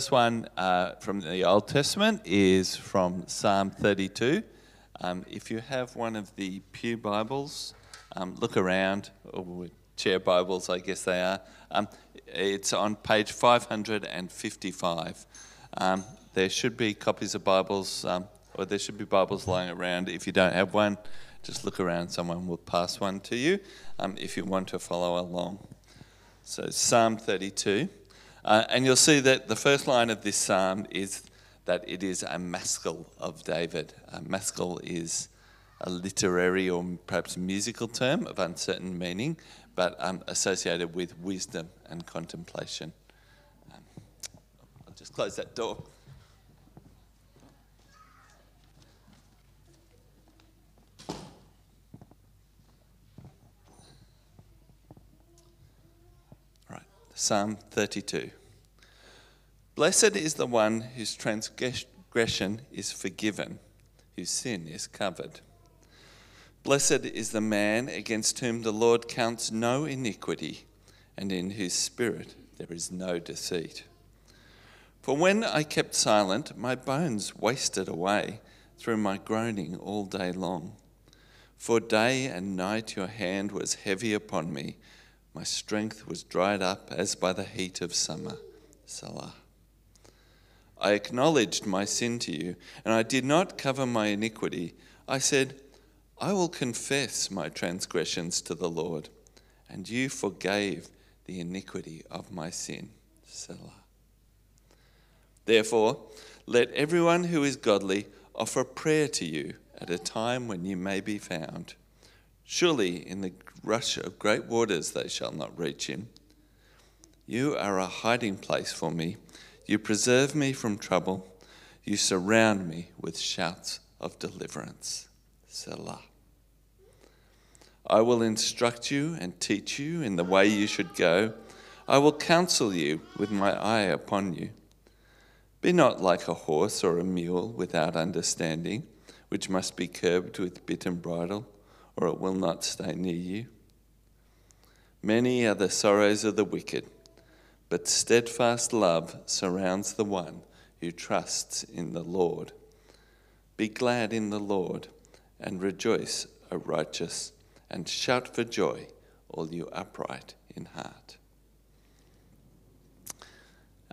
This one uh, from the Old Testament is from Psalm 32. Um, if you have one of the Pew Bibles, um, look around, or chair Bibles, I guess they are. Um, it's on page 555. Um, there should be copies of Bibles, um, or there should be Bibles lying around. If you don't have one, just look around, someone will pass one to you um, if you want to follow along. So, Psalm 32. Uh, and you'll see that the first line of this psalm is that it is a maskil of David. A maskil is a literary or perhaps musical term of uncertain meaning, but um, associated with wisdom and contemplation. Um, I'll just close that door. Psalm 32. Blessed is the one whose transgression is forgiven, whose sin is covered. Blessed is the man against whom the Lord counts no iniquity, and in whose spirit there is no deceit. For when I kept silent, my bones wasted away through my groaning all day long. For day and night your hand was heavy upon me my strength was dried up as by the heat of summer. Selah. I acknowledged my sin to you, and I did not cover my iniquity. I said, I will confess my transgressions to the Lord, and you forgave the iniquity of my sin. Selah. Therefore, let everyone who is godly offer prayer to you at a time when you may be found. Surely in the rush of great waters they shall not reach him. You are a hiding place for me. You preserve me from trouble. You surround me with shouts of deliverance. Selah. I will instruct you and teach you in the way you should go. I will counsel you with my eye upon you. Be not like a horse or a mule without understanding, which must be curbed with bit and bridle or it will not stay near you. Many are the sorrows of the wicked, but steadfast love surrounds the one who trusts in the Lord. Be glad in the Lord and rejoice, O righteous, and shout for joy, all you upright in heart.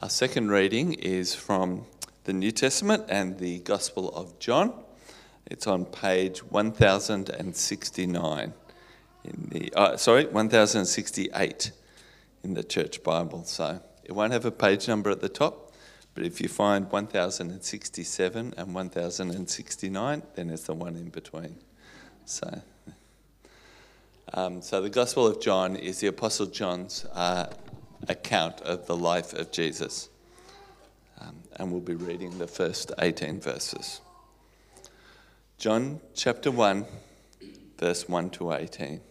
Our second reading is from the New Testament and the Gospel of John. It's on page 1069 in the, uh, sorry, 1068 in the church Bible. So it won't have a page number at the top, but if you find 1067 and 1069, then it's the one in between. So, um, so the Gospel of John is the Apostle John's uh, account of the life of Jesus. Um, and we'll be reading the first 18 verses. John chapter 1, verse 1 to 18.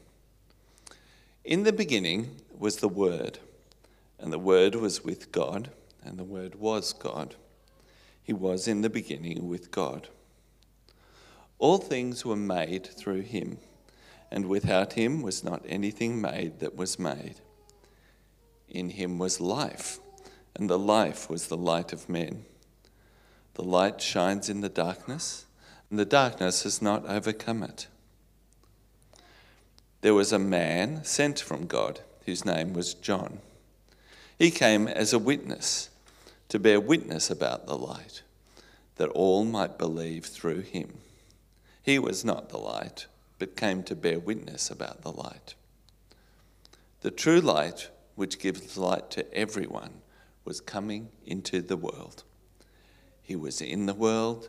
In the beginning was the Word, and the Word was with God, and the Word was God. He was in the beginning with God. All things were made through him, and without him was not anything made that was made. In him was life, and the life was the light of men. The light shines in the darkness and the darkness has not overcome it. There was a man sent from God whose name was John. He came as a witness to bear witness about the light, that all might believe through him. He was not the light, but came to bear witness about the light. The true light, which gives light to everyone, was coming into the world. He was in the world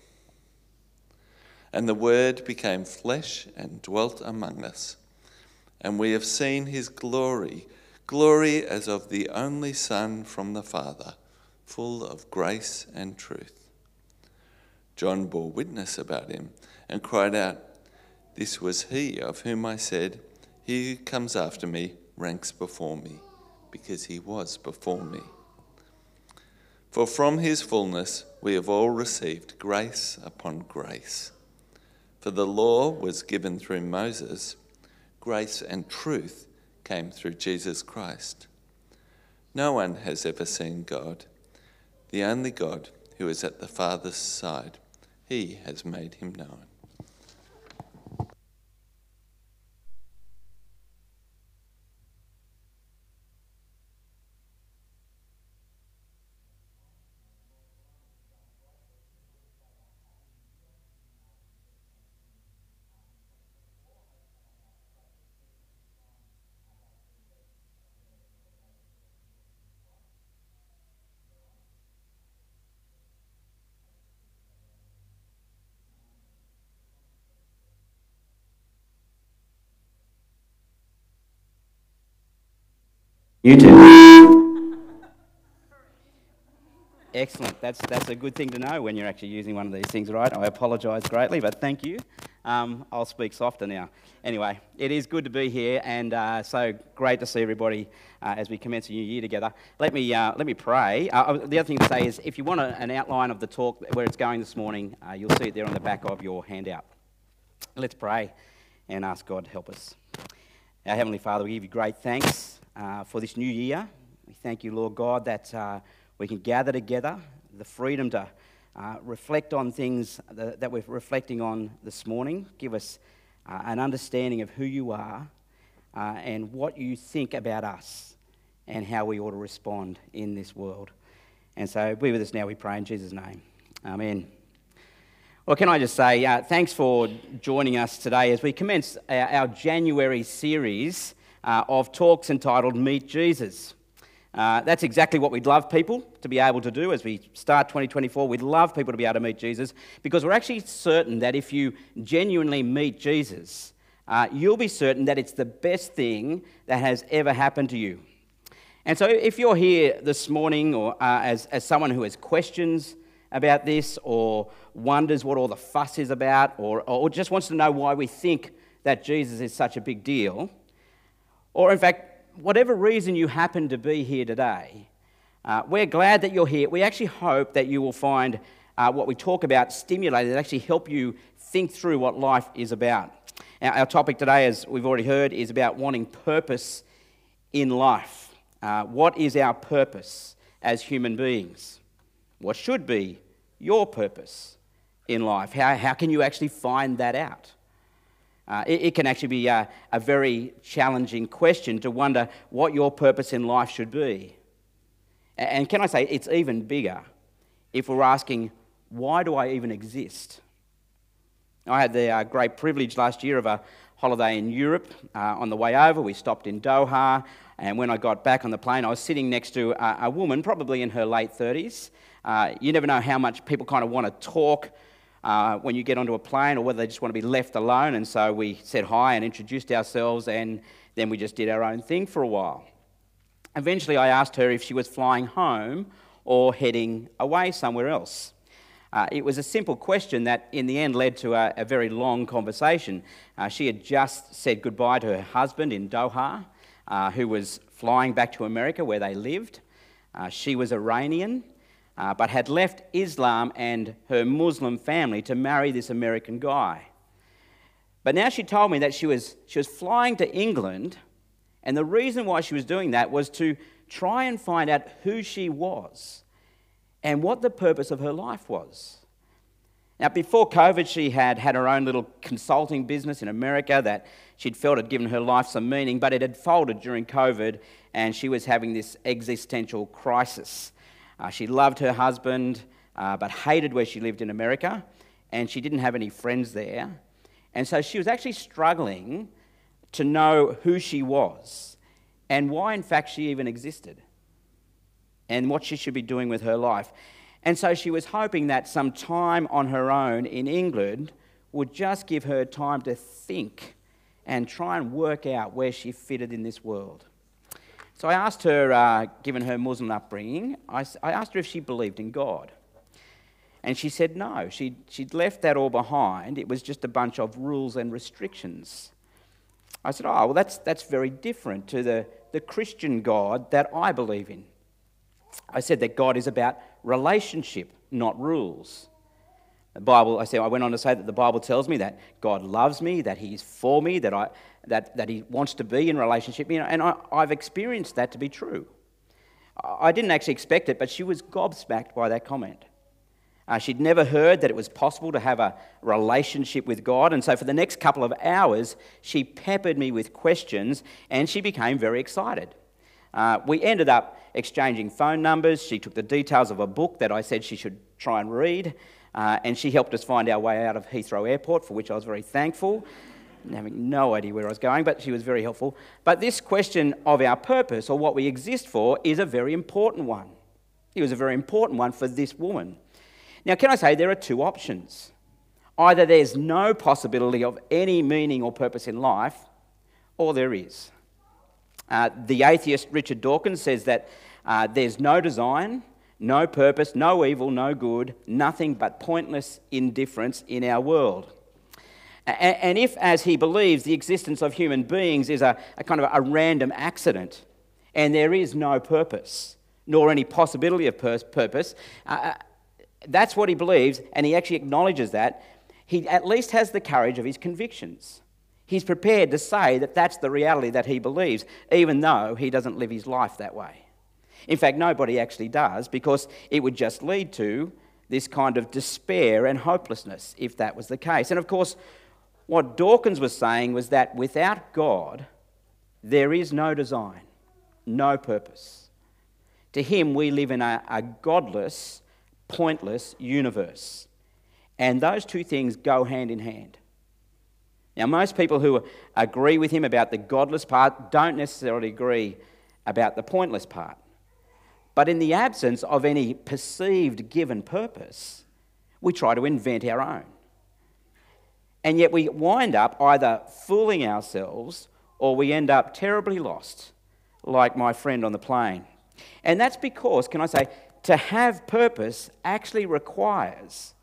And the Word became flesh and dwelt among us. And we have seen his glory, glory as of the only Son from the Father, full of grace and truth. John bore witness about him and cried out, This was he of whom I said, He who comes after me ranks before me, because he was before me. For from his fullness we have all received grace upon grace. For the law was given through Moses, grace and truth came through Jesus Christ. No one has ever seen God, the only God who is at the Father's side he has made him known. YouTube. Excellent. That's, that's a good thing to know when you're actually using one of these things, right? I apologise greatly, but thank you. Um, I'll speak softer now. Anyway, it is good to be here, and uh, so great to see everybody uh, as we commence a new year together. Let me, uh, let me pray. Uh, uh, the other thing to say is if you want a, an outline of the talk, where it's going this morning, uh, you'll see it there on the back of your handout. Let's pray and ask God to help us. Our Heavenly Father, we give you great thanks uh, for this new year. We thank you, Lord God, that uh, we can gather together, the freedom to uh, reflect on things that, that, we're reflecting on this morning. Give us uh, an understanding of who you are uh, and what you think about us and how we ought to respond in this world. And so be with us now, we pray in Jesus' name. Amen. Well, can I just say uh, thanks for joining us today as we commence our, our January series uh, of talks entitled Meet Jesus. Uh, that's exactly what we'd love people to be able to do as we start 2024. We'd love people to be able to meet Jesus because we're actually certain that if you genuinely meet Jesus, uh, you'll be certain that it's the best thing that has ever happened to you. And so, if you're here this morning, or uh, as, as someone who has questions about this, or wonders what all the fuss is about, or, or just wants to know why we think that Jesus is such a big deal, or, in fact, whatever reason you happen to be here today, uh, we're glad that you're here. We actually hope that you will find uh, what we talk about stimulated, actually help you think through what life is about. Now, our topic today, as we've already heard, is about wanting purpose in life. Uh, what is our purpose as human beings? What should be your purpose in life? How, how can you actually find that out? Uh, it, it, can actually be a, a very challenging question to wonder what your purpose in life should be. And can I say, it's even bigger if we're asking, why do I even exist? I had the uh, great privilege last year of a holiday in Europe. Uh, on the way over, we stopped in Doha, and when I got back on the plane, I was sitting next to a, a woman, probably in her late 30s. Uh, you never know how much people kind of want to talk uh, when you get onto a plane or whether they just want to be left alone. And so we said hi and introduced ourselves, and then we just did our own thing for a while. Eventually, I asked her if she was flying home or heading away somewhere else. Uh, it was a simple question that, in the end, led to a, a very long conversation. Uh, she had just said goodbye to her husband in Doha, uh, who was flying back to America where they lived. Uh, she was Iranian, uh, but had left Islam and her Muslim family to marry this American guy. But now she told me that she was, she was flying to England, and the reason why she was doing that was to try and find out who she was and what the purpose of her life was. Now, before COVID, she had had her own little consulting business in America that she'd felt had given her life some meaning, but it had folded during COVID, and she was having this existential crisis. Uh, she loved her husband, uh, but hated where she lived in America, and she didn't have any friends there. And so she was actually struggling to know who she was and why, in fact, she even existed and what she should be doing with her life. And so she was hoping that some time on her own in England would just give her time to think and try and work out where she fitted in this world. So I asked her, uh, given her Muslim upbringing, I, I asked her if she believed in God. And she said no. She'd, she'd left that all behind. It was just a bunch of rules and restrictions. I said, Oh, well, that's, that's very different to the, the Christian God that I believe in. I said that God is about relationship, not rules. The Bible, I said, I went on to say that the Bible tells me that God loves me, that He's for me, that, I, that, that He wants to be in relationship, you know, and I, I've experienced that to be true. I didn't actually expect it, but she was gobsmacked by that comment. Uh, she'd never heard that it was possible to have a relationship with God, and so for the next couple of hours, she peppered me with questions and she became very excited. Uh, we ended up exchanging phone numbers. She took the details of a book that I said she should try and read, uh, and she helped us find our way out of Heathrow Airport, for which I was very thankful. Having no idea where I was going, but she was very helpful. But this question of our purpose or what we exist for is a very important one. It was a very important one for this woman. Now, can I say there are two options? Either there's no possibility of any meaning or purpose in life, or there is. Uh, the atheist Richard Dawkins says that uh, there's no design, no purpose, no evil, no good, nothing but pointless indifference in our world. And if, as he believes, the existence of human beings is a, a kind of a random accident and there is no purpose, nor any possibility of purpose, uh, uh, that's what he believes, and he actually acknowledges that. He at least has the courage of his convictions. He's prepared to say that that's the reality that he believes, even though he doesn't live his life that way. In fact, nobody actually does, because it would just lead to this kind of despair and hopelessness if that was the case. And of course, what Dawkins was saying was that without God, there is no design, no purpose. To him, we live in a, a godless, pointless universe. And those two things go hand in hand. Now, most people who agree with him about the godless part don't necessarily agree about the pointless part. But in the absence of any perceived given purpose, we try to invent our own. And yet we wind up either fooling ourselves or we end up terribly lost, like my friend on the plane. And that's because, can I say, to have purpose actually requires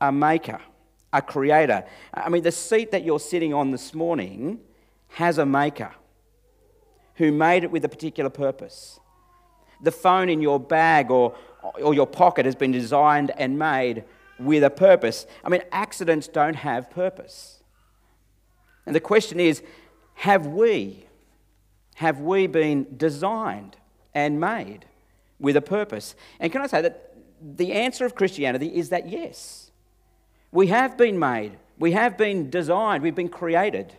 a maker a creator. I mean, the seat that you're sitting on this morning has a maker who made it with a particular purpose. The phone in your bag or, or your pocket has been designed and made with a purpose. I mean, accidents don't have purpose. And the question is have we, have we been designed and made with a purpose? And can I say that the answer of Christianity is that yes. We have been made, we have been designed, we've been created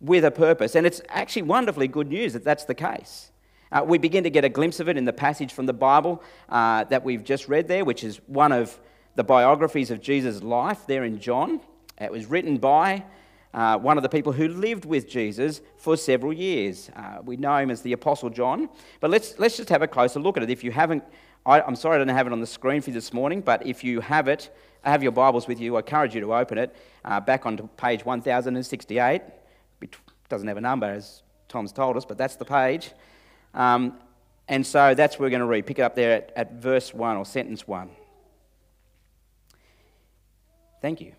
with a purpose. And it's actually wonderfully good news that that's the case. Uh, we begin to get a glimpse of it in the passage from the Bible uh, that we've just read there, which is one of the biographies of Jesus' life there in John. It was written by uh, one of the people who lived with Jesus for several years. Uh, we know him as the Apostle John. But let's, let's just have a closer look at it. If you haven't, I, am sorry I don't have it on the screen for you this morning, but if you have it, have your Bibles with you, I encourage you to open it uh, back onto page 1068. It doesn't have a number, as Tom's told us, but that's the page. Um, and so that's where we're going to read. Pick it up there at, at verse 1 or sentence 1. Thank you.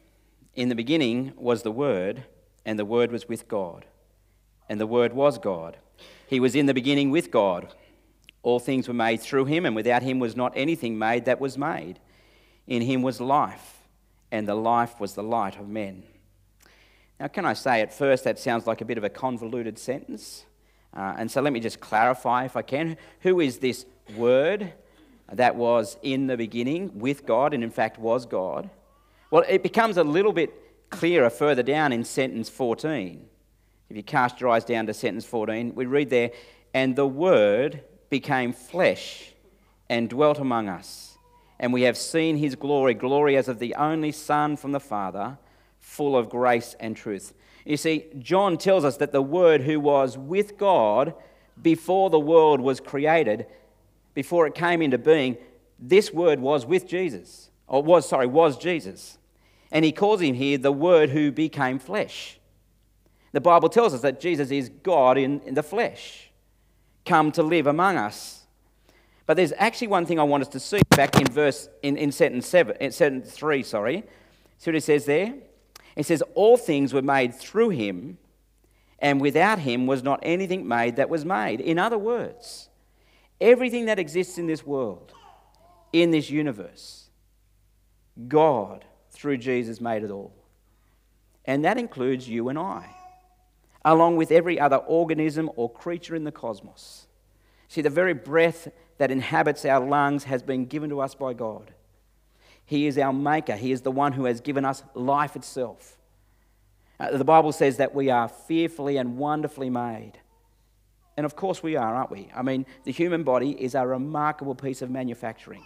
In the beginning was the Word, and the Word was with God, and the Word was God. He was in the beginning with God. All things were made through him, and without him was not anything made that was made. In him was life, and the life was the light of men. Now, can I say at first that sounds like a bit of a convoluted sentence? Uh, and so let me just clarify if I can. Who is this word that was in the beginning with God and in fact was God? Well, it becomes a little bit clearer further down in sentence 14. If you cast your eyes down to sentence 14, we read there, and the word became flesh and dwelt among us and we have seen his glory, glory as of the only Son from the Father, full of grace and truth. You see, John tells us that the Word who was with God before the world was created, before it came into being, this Word was with Jesus, or was, sorry, was Jesus. And he calls him here the Word who became flesh. The Bible tells us that Jesus is God in, in the flesh, come to live among us. But there's actually one thing I want us to see back in verse in, in sentence seven, in sentence three, sorry. See what it says there? It says, All things were made through him, and without him was not anything made that was made. In other words, everything that exists in this world, in this universe, God, through Jesus, made it all. And that includes you and I, along with every other organism or creature in the cosmos. See, the very breath that inhabits our lungs has been given to us by God. He is our maker, He is the one who has given us life itself. Uh, the Bible says that we are fearfully and wonderfully made. And of course we are, aren't we? I mean, the human body is a remarkable piece of manufacturing.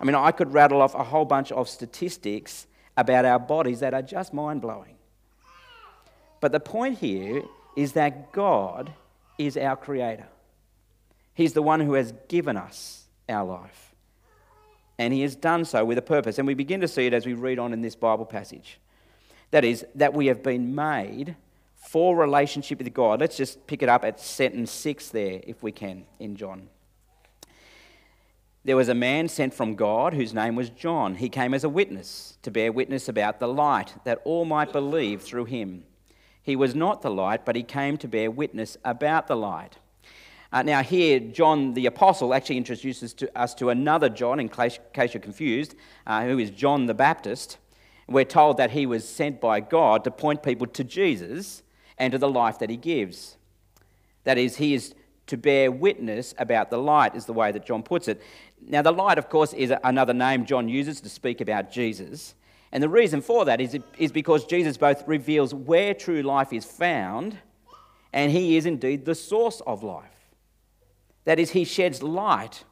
I mean, I could rattle off a whole bunch of statistics about our bodies that are just mind blowing. But the point here is that God is our creator. He's the one who has given us our life. And He has done so with a purpose. And we begin to see it as we read on in this Bible passage. That is, that we have been made for relationship with God. Let's just pick it up at sentence six there, if we can, in John. There was a man sent from God whose name was John. He came as a witness to bear witness about the light, that all might believe through him. He was not the light, but he came to bear witness about the light. Uh, now, here, John the Apostle actually introduces to us to another John, in case, case you're confused, uh, who is John the Baptist. We're told that he was sent by God to point people to Jesus and to the life that he gives. That is, he is to bear witness about the light, is the way that John puts it. Now, the light, of course, is another name John uses to speak about Jesus. And the reason for that is, is because Jesus both reveals where true life is found and he is indeed the source of life. That is, he sheds light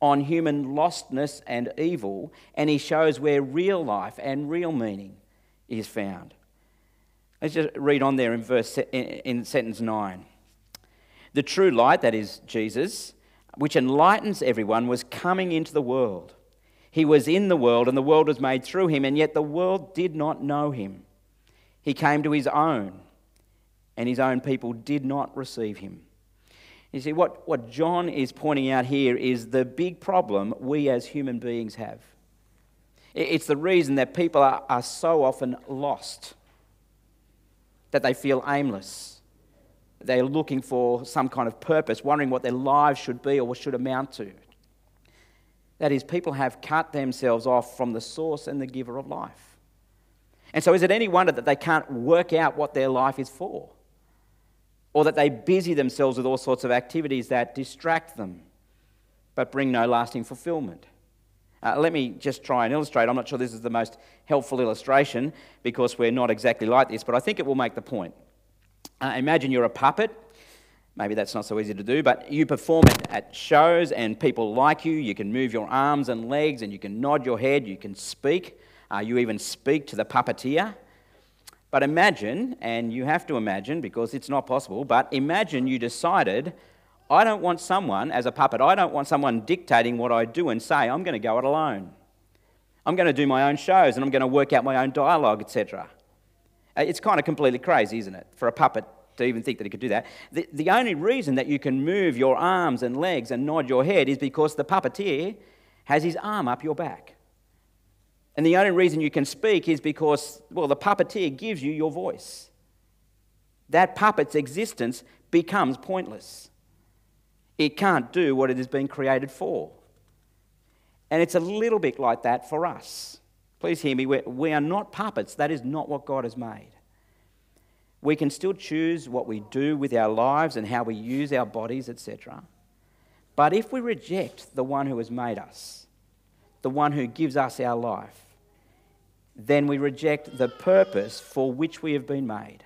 on human lostness and evil, and he shows where real life and real meaning is found. Let's just read on there in verse in sentence 9. The true light, that is Jesus, which enlightens everyone, was coming into the world. He was in the world, and the world was made through him, and yet the world did not know him. He came to his own, and his own people did not receive him. You see, what, what John is pointing out here is the big problem we as human beings have. It's the reason that people are, are so often lost, that they feel aimless. They're looking for some kind of purpose, wondering what their lives should be or what should amount to. That is, people have cut themselves off from the source and the giver of life. And so, is it any wonder that they can't work out what their life is for? or that they busy themselves with all sorts of activities that distract them but bring no lasting fulfillment. Uh, let me just try and illustrate. I'm not sure this is the most helpful illustration because we're not exactly like this, but I think it will make the point. Uh, imagine you're a puppet. Maybe that's not so easy to do, but you perform it at shows and people like you. You can move your arms and legs and you can nod your head, you can speak. Uh, you even speak to the puppeteer. But imagine, and you have to imagine because it's not possible, but imagine you decided, I don't want someone, as a puppet, I don't want someone dictating what I do and say, I'm going to go it alone. I'm going to do my own shows and I'm going to work out my own dialogue, etc. Uh, it's kind of completely crazy, isn't it, for a puppet to even think that he could do that. The, the only reason that you can move your arms and legs and nod your head is because the puppeteer has his arm up your back. And the only reason you can speak is because, well, the puppeteer gives you your voice. That puppet's existence becomes pointless. It can't do what it has been created for. And it's a little bit like that for us. Please hear me. We're, we are not puppets. That is not what God has made. We can still choose what we do with our lives and how we use our bodies, etc. But if we reject the one who has made us, the one who gives us our life, then we reject the purpose for which we have been made.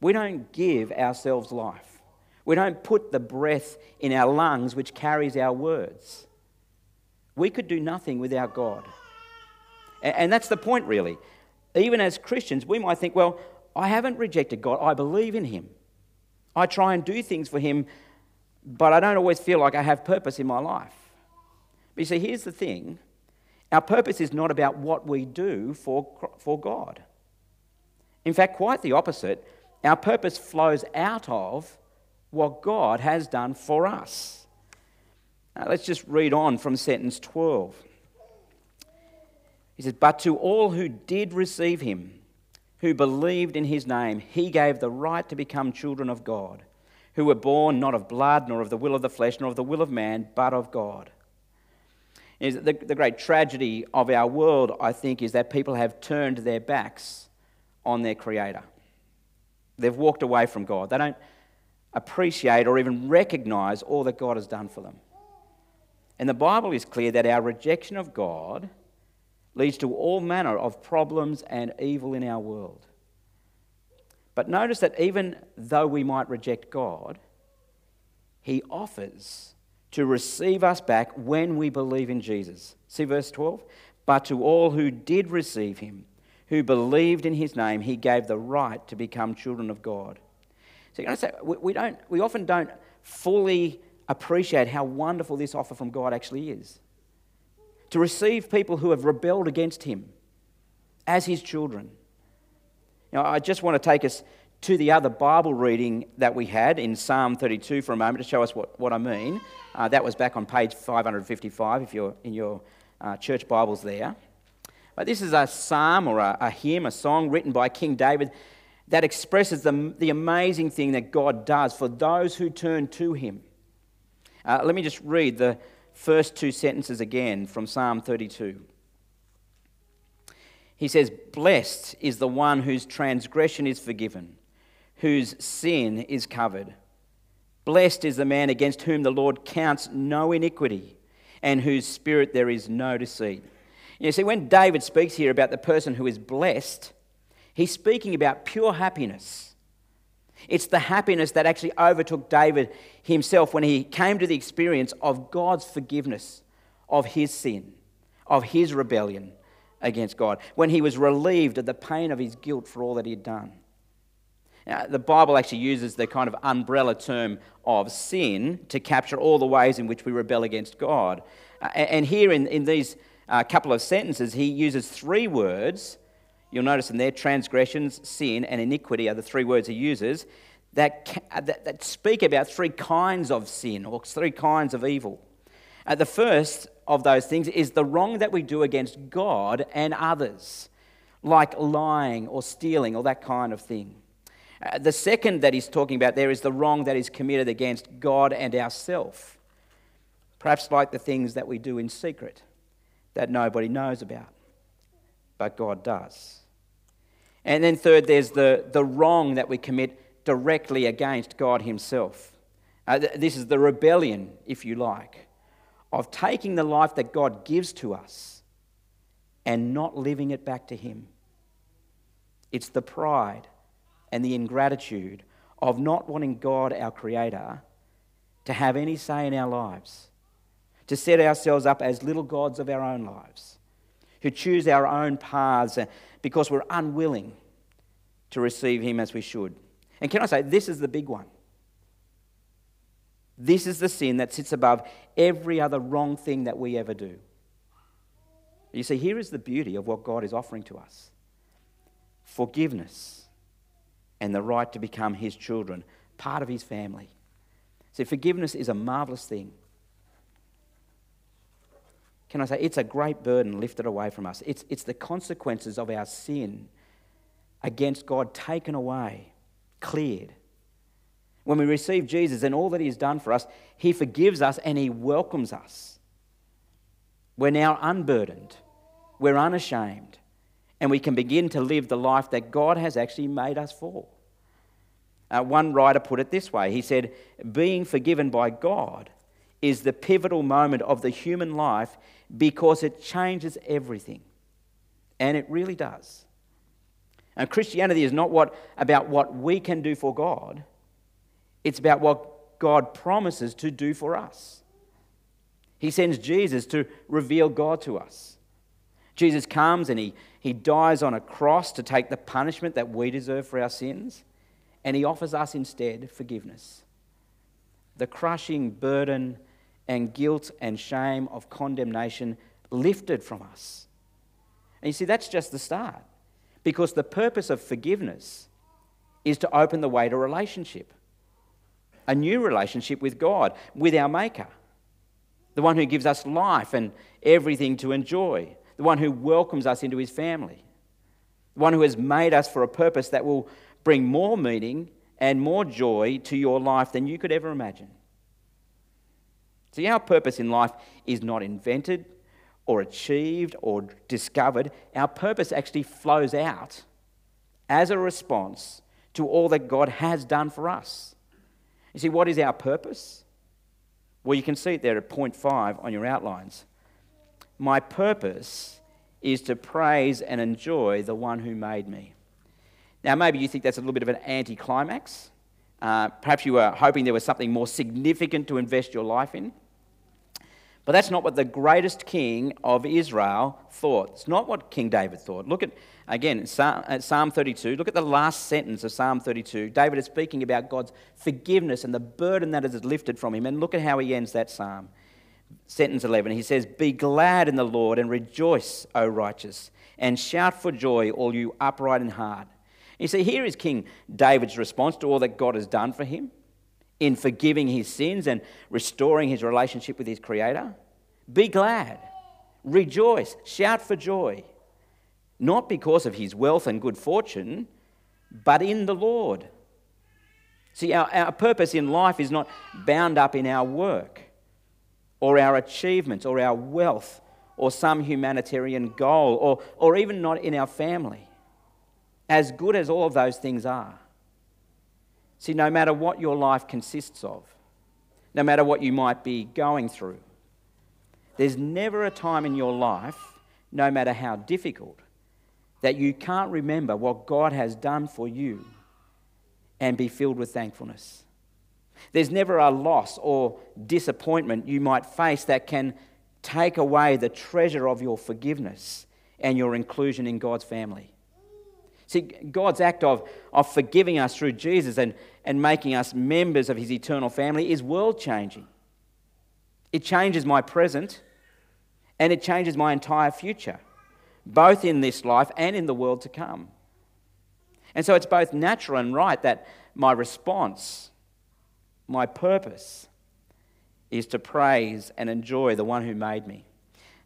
We don't give ourselves life. We don't put the breath in our lungs which carries our words. We could do nothing without God. And that's the point, really. Even as Christians, we might think, well, I haven't rejected God. I believe in Him. I try and do things for Him, but I don't always feel like I have purpose in my life. But you see, here's the thing our purpose is not about what we do for, for God. In fact, quite the opposite. Our purpose flows out of what God has done for us. Uh, let's just read on from sentence 12. He says, But to all who did receive him, who believed in his name, he gave the right to become children of God, who were born not of blood, nor of the will of the flesh, nor of the will of man, but of God. Is the, the great tragedy of our world, I think, is that people have turned their backs on their Creator. They've walked away from God. They don't appreciate or even recognize all that God has done for them. And the Bible is clear that our rejection of God leads to all manner of problems and evil in our world. But notice that even though we might reject God, He offers to receive us back when we believe in Jesus. See verse 12? But to all who did receive Him, who believed in His name, He gave the right to become children of God. So you're going to say, we, don't, we often don't fully appreciate how wonderful this offer from God actually is to receive people who have rebelled against him as his children. Now, I just want to take us to the other Bible reading that we had in Psalm 32 for a moment to show us what, what I mean. Uh, that was back on page 555 if you're in your uh, church Bibles there. But this is a psalm or a, a, hymn, a song written by King David that expresses the, the amazing thing that God does for those who turn to him. Uh, let me just read the, first two sentences again from Psalm 32. He says, Blessed is the one whose transgression is forgiven, whose sin is covered. Blessed is the man against whom the Lord counts no iniquity, and whose spirit there is no deceit. You see, when David speaks here about the person who is blessed, he's speaking about pure happiness it's the happiness that actually overtook David himself when he came to the experience of God's forgiveness of his sin, of his rebellion against God, when he was relieved of the pain of his guilt for all that he had done. Now, the Bible actually uses the kind of umbrella term of sin to capture all the ways in which we rebel against God. and here in, in these uh, couple of sentences, he uses three words You'll notice in there, transgressions, sin, and iniquity are the three words he uses that, that, that speak about three kinds of sin or three kinds of evil. Uh, the first of those things is the wrong that we do against God and others, like lying or stealing or that kind of thing. Uh, the second that he's talking about there is the wrong that is committed against God and ourself, perhaps like the things that we do in secret that nobody knows about, but God does. And then, third, there's the, the wrong that we commit directly against God Himself. Uh, this is the rebellion, if you like, of taking the life that God gives to us and not living it back to Him. It's the pride and the ingratitude of not wanting God, our Creator, to have any say in our lives, to set ourselves up as little gods of our own lives, who choose our own paths because we're unwilling to receive Him as we should. And can I say, this is the big one. This is the sin that sits above every other wrong thing that we ever do. You see, here is the beauty of what God is offering to us forgiveness and the right to become His children, part of His family. See, forgiveness is a marvelous thing. Can I say, it's a great burden lifted away from us. It's, it's the consequences of our sin against God taken away, cleared. When we receive Jesus and all that He has done for us, He forgives us and He welcomes us. We're now unburdened, we're unashamed, and we can begin to live the life that God has actually made us for. Uh, one writer put it this way he said, Being forgiven by God is the pivotal moment of the human life because it changes everything. And it really does. And Christianity is not what, about what we can do for God, it's about what God promises to do for us. He sends Jesus to reveal God to us. Jesus comes and he, he dies on a cross to take the punishment that we deserve for our sins, and he offers us instead forgiveness. The crushing burden and guilt and shame of condemnation lifted from us. And you see, that's just the start. Because the purpose of forgiveness is to open the way to relationship, a new relationship with God, with our Maker. the one who gives us life and everything to enjoy, the one who welcomes us into his family, the one who has made us for a purpose that will bring more meaning and more joy to your life than you could ever imagine. See, our purpose in life is not invented or achieved or discovered. Our purpose actually flows out as a response to all that God has done for us. You see, what is our purpose? Well, you can see it there at point five on your outlines. My purpose is to praise and enjoy the one who made me. Now, maybe you think that's a little bit of an anticlimax. Uh, perhaps you were hoping there was something more significant to invest your life in. But that's not what the greatest king of Israel thought. It's not what King David thought. Look at, again, Psalm 32. Look at the last sentence of Psalm 32. David is speaking about God's forgiveness and the burden that is lifted from him. And look at how he ends that psalm. Sentence 11. He says, Be glad in the Lord and rejoice, O righteous, and shout for joy, all you upright in heart. You see, here is King David's response to all that God has done for him in forgiving his sins and restoring his relationship with his Creator. Be glad, rejoice, shout for joy, not because of his wealth and good fortune, but in the Lord. See, our, our purpose in life is not bound up in our work or our achievements or our wealth or some humanitarian goal or, or even not in our family. As good as all of those things are, See, no matter what your life consists of, no matter what you might be going through, there's never a time in your life, no matter how difficult, that you can't remember what God has done for you and be filled with thankfulness. There's never a loss or disappointment you might face that can take away the treasure of your forgiveness and your inclusion in God's family. See, God's act of, of forgiving us through Jesus and, and making us members of his eternal family is world changing. It changes my present and it changes my entire future, both in this life and in the world to come. And so it's both natural and right that my response, my purpose, is to praise and enjoy the one who made me.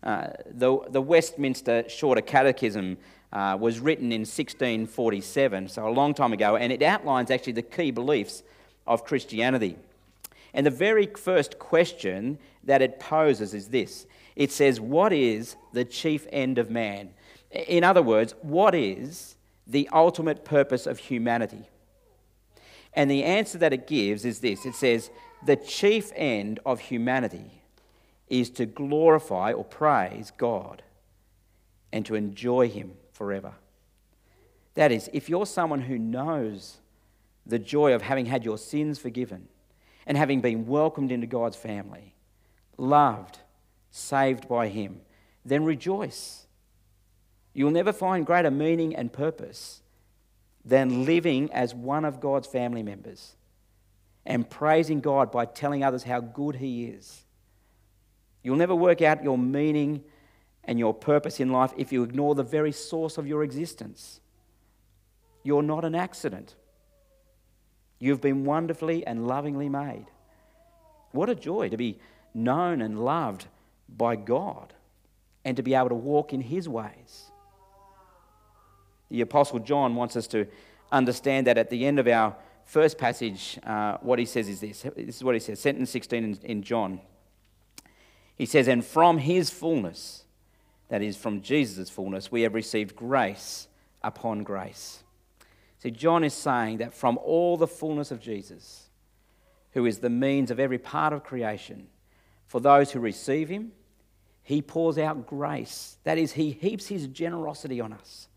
Uh, the, the Westminster Shorter Catechism uh, was written in 1647, so a long time ago, and it outlines actually the key beliefs of Christianity. And the very first question that it poses is this it says, What is the chief end of man? In other words, what is the ultimate purpose of humanity? And the answer that it gives is this it says, The chief end of humanity is to glorify or praise God and to enjoy Him forever. That is, if you're someone who knows the joy of having had your sins forgiven and having been welcomed into God's family, loved, saved by Him, then rejoice. You'll never find greater meaning and purpose than living as one of God's family members and praising God by telling others how good He is. You'll never work out your meaning and your purpose in life if you ignore the very source of your existence. You're not an accident. You've been wonderfully and lovingly made. What a joy to be known and loved by God and to be able to walk in His ways. The Apostle John wants us to understand that at the end of our first passage, uh, what he says is this. This is what he says, sentence 16 in, in John. He says, And from His fullness, that is, from Jesus' fullness, we have received grace upon grace. See, John is saying that from all the fullness of Jesus, who is the means of every part of creation, for those who receive him, he pours out grace. That is, he heaps his generosity on us.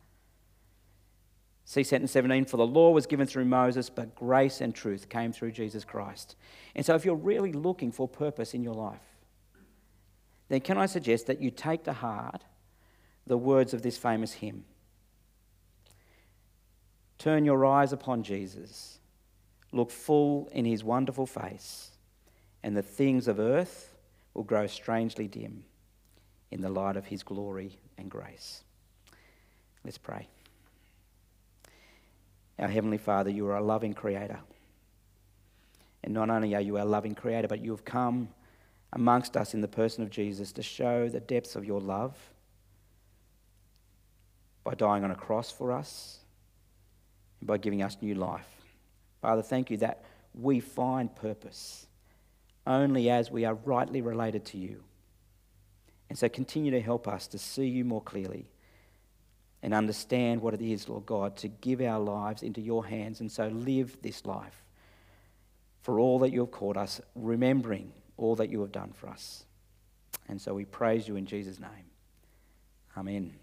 See sentence 17 For the law was given through Moses, but grace and truth came through Jesus Christ. And so, if you're really looking for purpose in your life, then can I suggest that you take to heart the words of this famous hymn? Turn your eyes upon Jesus, look full in his wonderful face, and the things of earth will grow strangely dim in the light of his glory and grace. Let's pray. Our Heavenly Father, you are a loving Creator. And not only are you our loving Creator, but you have come amongst us in the person of Jesus to show the depths of your love by dying on a cross for us and by giving us new life. Father, thank you that we find purpose only as we are rightly related to you. And so continue to help us to see you more clearly and understand what it is, Lord God, to give our lives into your hands and so live this life for all that you have called us, remembering all that you have done for us. And so we praise you in Jesus' name. Amen.